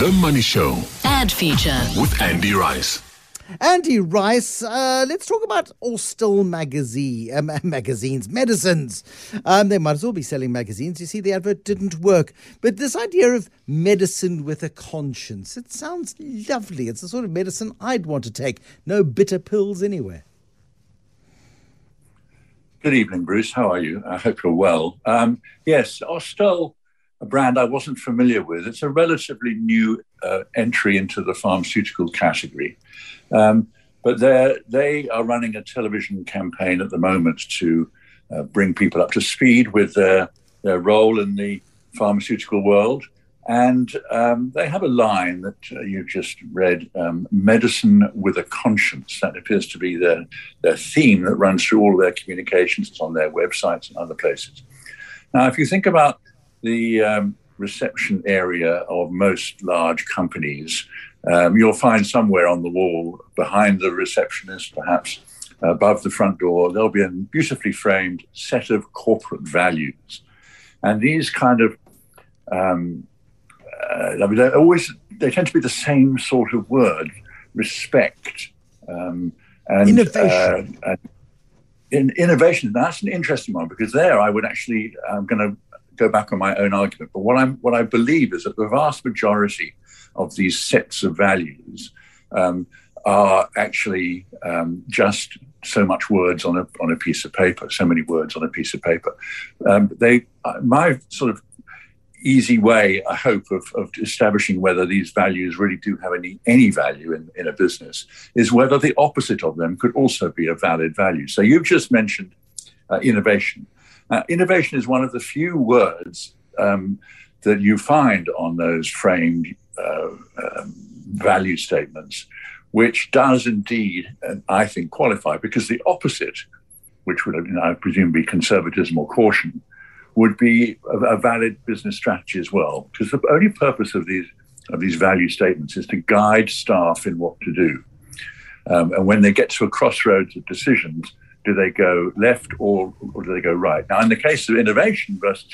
The Money Show Ad feature. with Andy Rice. Andy Rice, uh, let's talk about Austell magazine, uh, magazines, medicines. Um, they might as well be selling magazines. You see, the advert didn't work. But this idea of medicine with a conscience, it sounds lovely. It's the sort of medicine I'd want to take. No bitter pills anywhere. Good evening, Bruce. How are you? I hope you're well. Um, yes, Austell, a brand I wasn't familiar with. It's a relatively new uh, entry into the pharmaceutical category. Um, but they're, running a television campaign at the moment to uh, bring people up to speed with their, their role in the pharmaceutical world. And um, they have a line that uh, you just read um, medicine with a conscience. That appears to be their, their theme that runs through all their communications. It's on their websites and other places. Now, if you think about the um, reception area of most large companies, um, you'll find somewhere on the wall behind the receptionist, perhaps above the front door, there'll be a beautifully framed set of corporate values. And these kind of um, uh, I mean, they're always they tend to be the same sort of word: respect um, and Innovation. Uh, and in, innovation. That's an interesting one because there I would actually I'm going to go back on my own argument. But what I'm what I believe is that the vast majority of these sets of values um, are actually um, just so much words on a on a piece of paper, so many words on a piece of paper. Um, they uh, my sort of easy way, I hope, of, of establishing whether these values really do have any, any value in, in a business is whether the opposite of them could also be a valid value. So you've just mentioned uh, innovation. Uh, innovation is one of the few words um, that you find on those framed uh, um, value statements, which does indeed, I think, qualify because the opposite, which would, you know, I presume, be conservatism or caution, would be a, a valid business strategy as well. Because the only purpose of these of these value statements is to guide staff in what to do. Um, and when they get to a crossroads of decisions, do they go left or, or do they go right? Now, in the case of innovation versus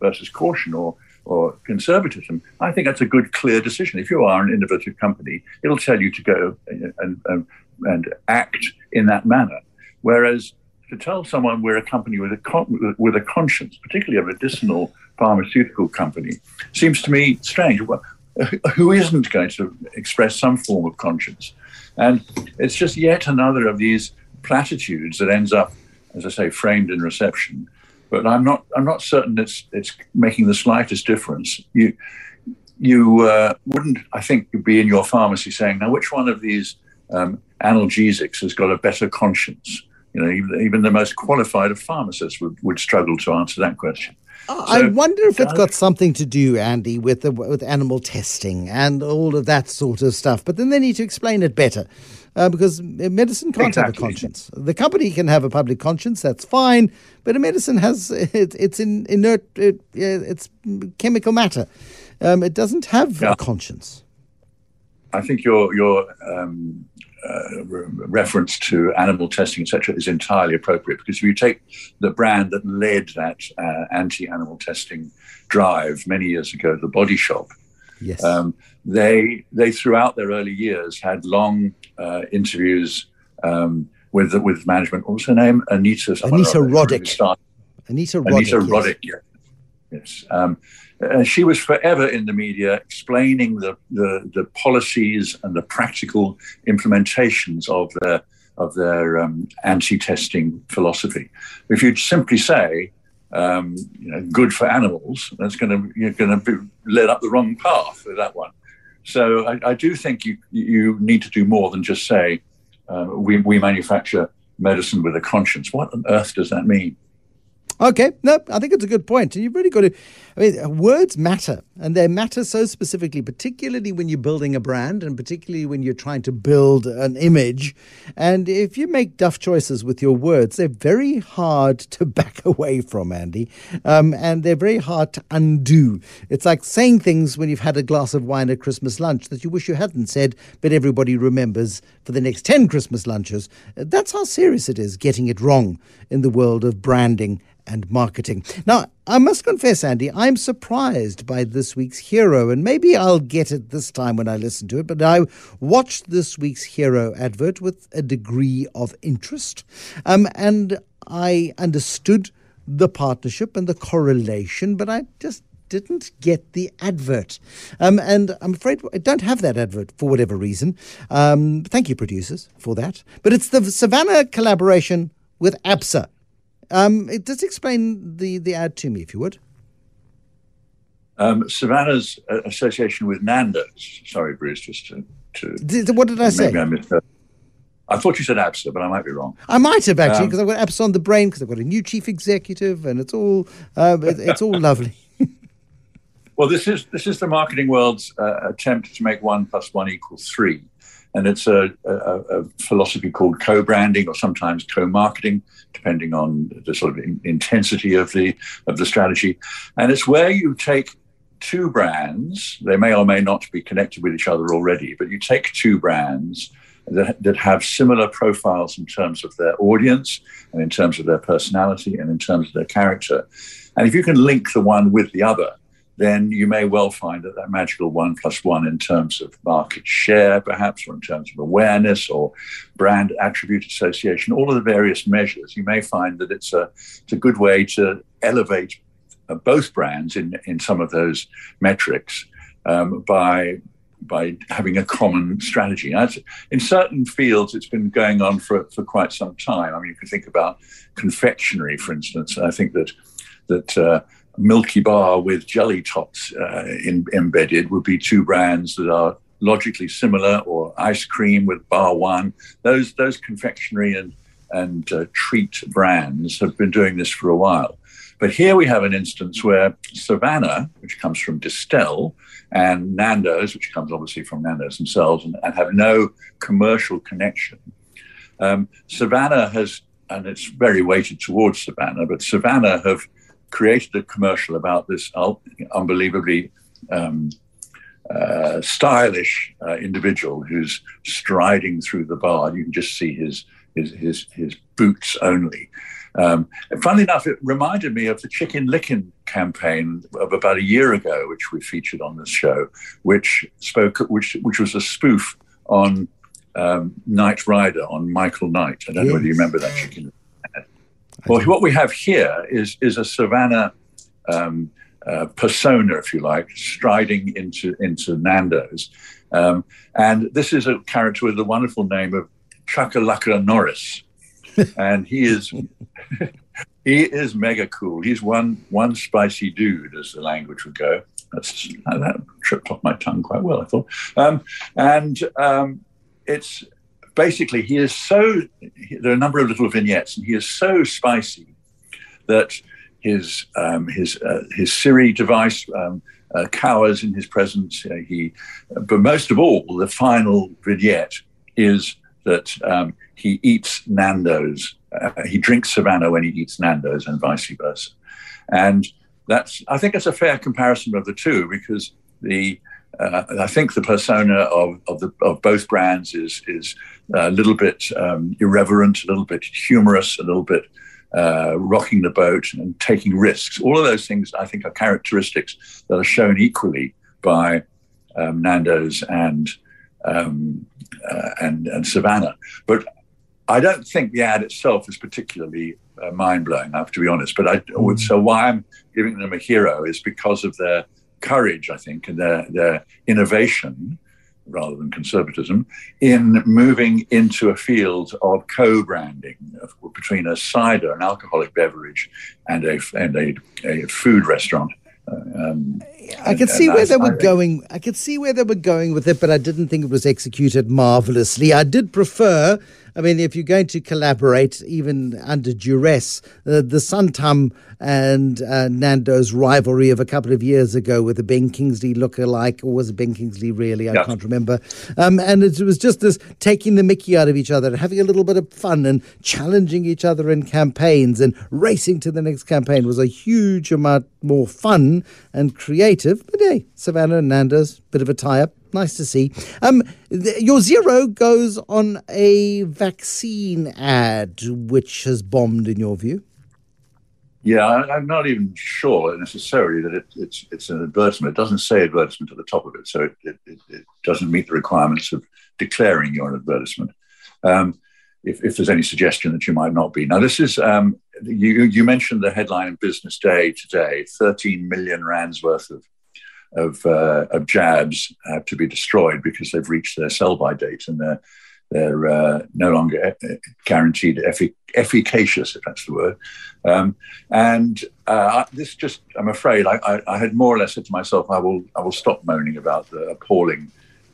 versus caution or or conservatism, I think that's a good, clear decision. If you are an innovative company, it'll tell you to go uh, and, and, and act in that manner. Whereas to tell someone we're a company with a con- with a conscience, particularly a medicinal pharmaceutical company, seems to me strange. Well, uh, who isn't going to express some form of conscience? And it's just yet another of these platitudes that ends up, as I say, framed in reception. But I'm not I'm not certain it's it's making the slightest difference. You you uh, wouldn't, I think, be in your pharmacy saying, now which one of these um, analgesics has got a better conscience? You know, even, even the most qualified of pharmacists would, would struggle to answer that question. I wonder if it's got something to do, Andy, with the, with animal testing and all of that sort of stuff. But then they need to explain it better, uh, because medicine can't have a conscience. The company can have a public conscience, that's fine. But a medicine has it, it's in inert, it, it's chemical matter. Um, it doesn't have Yeah. a conscience. I think your your um, uh, re- reference to animal testing, etc., is entirely appropriate because if you take the brand that led that uh, anti-animal testing drive many years ago, the Body Shop, Yes. um, they they throughout their early years had long uh, interviews um, with with management. What was her name? Anita. Anita Roddick. Anita Roddick. Anita yes. Roddick, yeah. Yes. Um, uh, she was forever in the media explaining the, the, the policies and the practical implementations of their, of their um, anti testing philosophy. If you'd simply say, um, you know, good for animals, that's going to, you're going to be led up the wrong path with that one. So I, I do think you, you need to do more than just say, um, we, we manufacture medicine with a conscience. What on earth does that mean? Okay, no, I think it's a good point. And you've really got to, I mean, words matter, and they matter so specifically, particularly when you're building a brand and particularly when you're trying to build an image. And if you make duff choices with your words, they're very hard to back away from, Andy. Um, and they're very hard to undo. It's like saying things when you've had a glass of wine at Christmas lunch that you wish you hadn't said, but everybody remembers for the next 10 Christmas lunches. That's how serious it is getting it wrong in the world of branding and marketing. Now, I must confess, Andy, I'm surprised by this week's hero, and maybe I'll get it this time when I listen to it. But I watched this week's hero advert with a degree of interest, um, and I understood the partnership and the correlation, but I just didn't get the advert. Um, and I'm afraid I don't have that advert for whatever reason. Um, thank you, producers, for that. But it's the Savannah collaboration with ABSA. Um, it does explain the, the ad to me, if you would. Um, Savannah's uh, association with Nando's. Sorry, Bruce, just to. to what did I say? I misheard. I thought you said ABSA, but I might be wrong. I might have actually, because um, I've got ABSA on the brain, because I've got a new chief executive, and it's all uh, it's all lovely. Well, this is this is the marketing world's uh, attempt to make one plus one equal three, and it's a, a, a philosophy called co-branding or sometimes co-marketing, depending on the sort of in, intensity of the of the strategy. And it's where you take two brands; they may or may not be connected with each other already, but you take two brands that, that have similar profiles in terms of their audience and in terms of their personality and in terms of their character. And if you can link the one with the other, then you may well find that that magical one plus one in terms of market share, perhaps, or in terms of awareness or brand attribute association, all of the various measures, you may find that it's a, it's a good way to elevate uh, both brands in, in some of those metrics um, by by having a common strategy. in certain fields, it's been going on for, for quite some time. I mean, you can think about confectionery, for instance. I think that that uh, Milky Bar with jelly tops uh, in, embedded would be two brands that are logically similar, or ice cream with Bar One. Those those confectionery and and uh, treat brands have been doing this for a while. But here we have an instance where Savannah, which comes from Distel, and Nando's, which comes obviously from Nando's themselves, and, and have no commercial connection. Um, Savannah has, and it's very weighted towards Savannah, but Savannah have created a commercial about this unbelievably um, uh, stylish uh, individual who's striding through the bar. You can just see his his his, his boots only, um, funnily enough, it reminded me of the Chicken Licken campaign of about a year ago, which we featured on this show, which spoke, which which was a spoof on um, Knight Rider on Michael Knight. I don't yes. know whether you remember that Chicken. Well, what we have here is is a Savannah um, uh, persona, if you like, striding into into Nando's, um, and this is a character with the wonderful name of Chuckalacka Norris and he is he is mega cool. He's one one spicy dude, as the language would go. That's that tripped off my tongue quite well, I thought. Um, and um, it's basically he is so. There are a number of little vignettes, and he is so spicy that his um, his uh, his Siri device. Um, uh, cowers in his presence. Uh, he, but most of all, the final vignette is that um, he eats Nando's. Uh, he drinks Savannah when he eats Nando's, and vice versa. And that's I think it's a fair comparison of the two because the uh, I think the persona of of, the, of both brands is is a little bit um, irreverent, a little bit humorous, a little bit uh, rocking the boat and taking risks. All of those things I think are characteristics that are shown equally by um, Nando's and um, uh, and and Savannah. But I don't think the ad itself is particularly uh, mind blowing. I have to be honest. But I, mm. so why I'm giving them a hero is because of their courage, I think, and their their innovation rather than conservatism in moving into a field of co-branding between a cider, an alcoholic beverage, and a and a, a food restaurant. Um, I could see where they were going. I could see where they were going with it, but I didn't think it was executed marvelously. I did prefer I mean, if you're going to collaborate, even under duress, uh, the Santam and uh, Nando's rivalry of a couple of years ago with the Ben Kingsley look-alike, or was it Ben Kingsley really? I can't remember. Um, and it was just this taking the mickey out of each other, having a little bit of fun and challenging each other in campaigns and racing to the next campaign was a huge amount more fun and creative. But hey, Savannah and Nando's, bit of a tie-up nice to see. Um, th- your zero goes on a vaccine ad, which has bombed in your view. Yeah, I, am not even sure necessarily that it, it's it's an advertisement. It doesn't say advertisement at the top of it, so it, it, it doesn't meet the requirements of declaring you're an advertisement. Um, if, if, there's any suggestion that you might not be. Now, this is, um, you, you mentioned the headline in Business Day today 13 million rands worth of, of, uh, of jabs have to be destroyed because they've reached their sell by date and they're, they're uh, no longer guaranteed effic- efficacious, if that's the word. Um, and uh, this just, I'm afraid, I, I, I, had more or less said to myself, I will, I will stop moaning about the appalling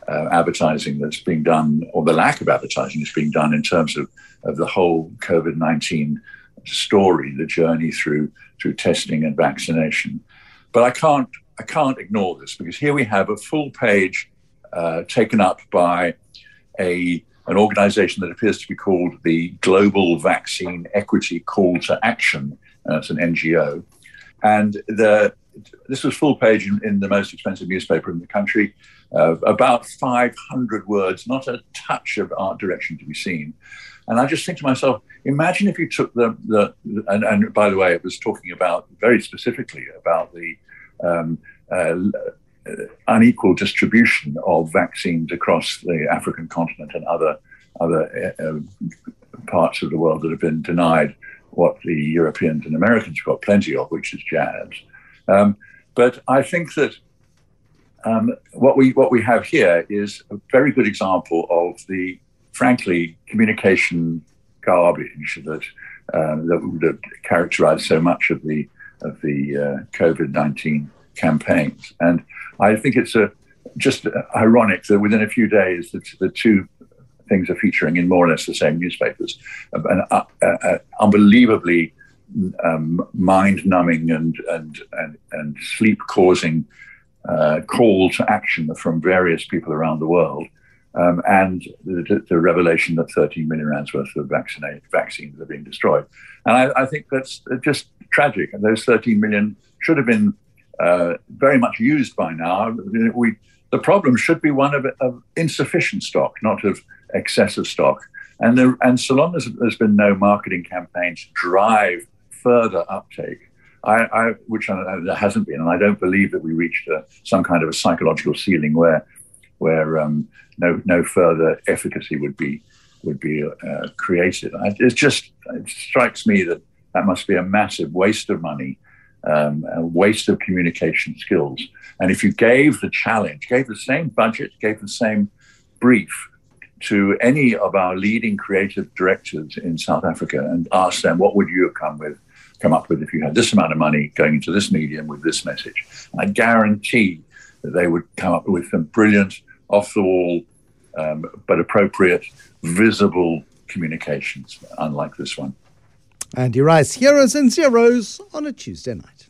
uh, advertising that's being done, or the lack of advertising that's being done in terms of, of the whole COVID 19 story, the journey through through testing and vaccination. But I can't I can't ignore this because here we have a full page uh, taken up by a an organization that appears to be called the Global Vaccine Equity Call to Action. Uh, it's an NGO. And the, this was full page in, in, the most expensive newspaper in the country, uh, about 500 words, not a touch of art direction to be seen. And I just think to myself, imagine if you took the, the and, and by the way, it was talking about very specifically about the um, uh, unequal distribution of vaccines across the African continent and other other uh, parts of the world that have been denied what the Europeans and Americans have got plenty of, which is jabs. Um, but I think that um, what we what we have here is a very good example of the, frankly, communication garbage that um, that, that characterized so much of the of the uh, COVID nineteen campaigns. And I think it's a just ironic that within a few days, the, the two things are featuring in more or less the same newspapers. An uh, uh, uh, unbelievably um, mind-numbing and and and, and sleep-causing uh, call to action from various people around the world, um, and the, the, revelation that 13 million rands worth of vaccines are being destroyed. And I, I, think that's just tragic. And those 13 million should have been uh, very much used by now. We, the problem should be one of, of insufficient stock, not of excessive stock. And, there, and so long as there's been no marketing campaign to drive further uptake, I, I, which I, there hasn't been, and I don't believe that we reached a, some kind of a psychological ceiling where, where um, no, no further efficacy would be would be uh, created. It just it strikes me that that must be a massive waste of money, um, a waste of communication skills. And if you gave the challenge, gave the same budget, gave the same brief to any of our leading creative directors in South Africa and asked them, what would you have come with, come up with if you had this amount of money going into this medium with this message? I guarantee that they would come up with some brilliant, off the wall, um, but appropriate, visible communications, unlike this one. Andy Rice, Heroes and Zeros on a Tuesday night.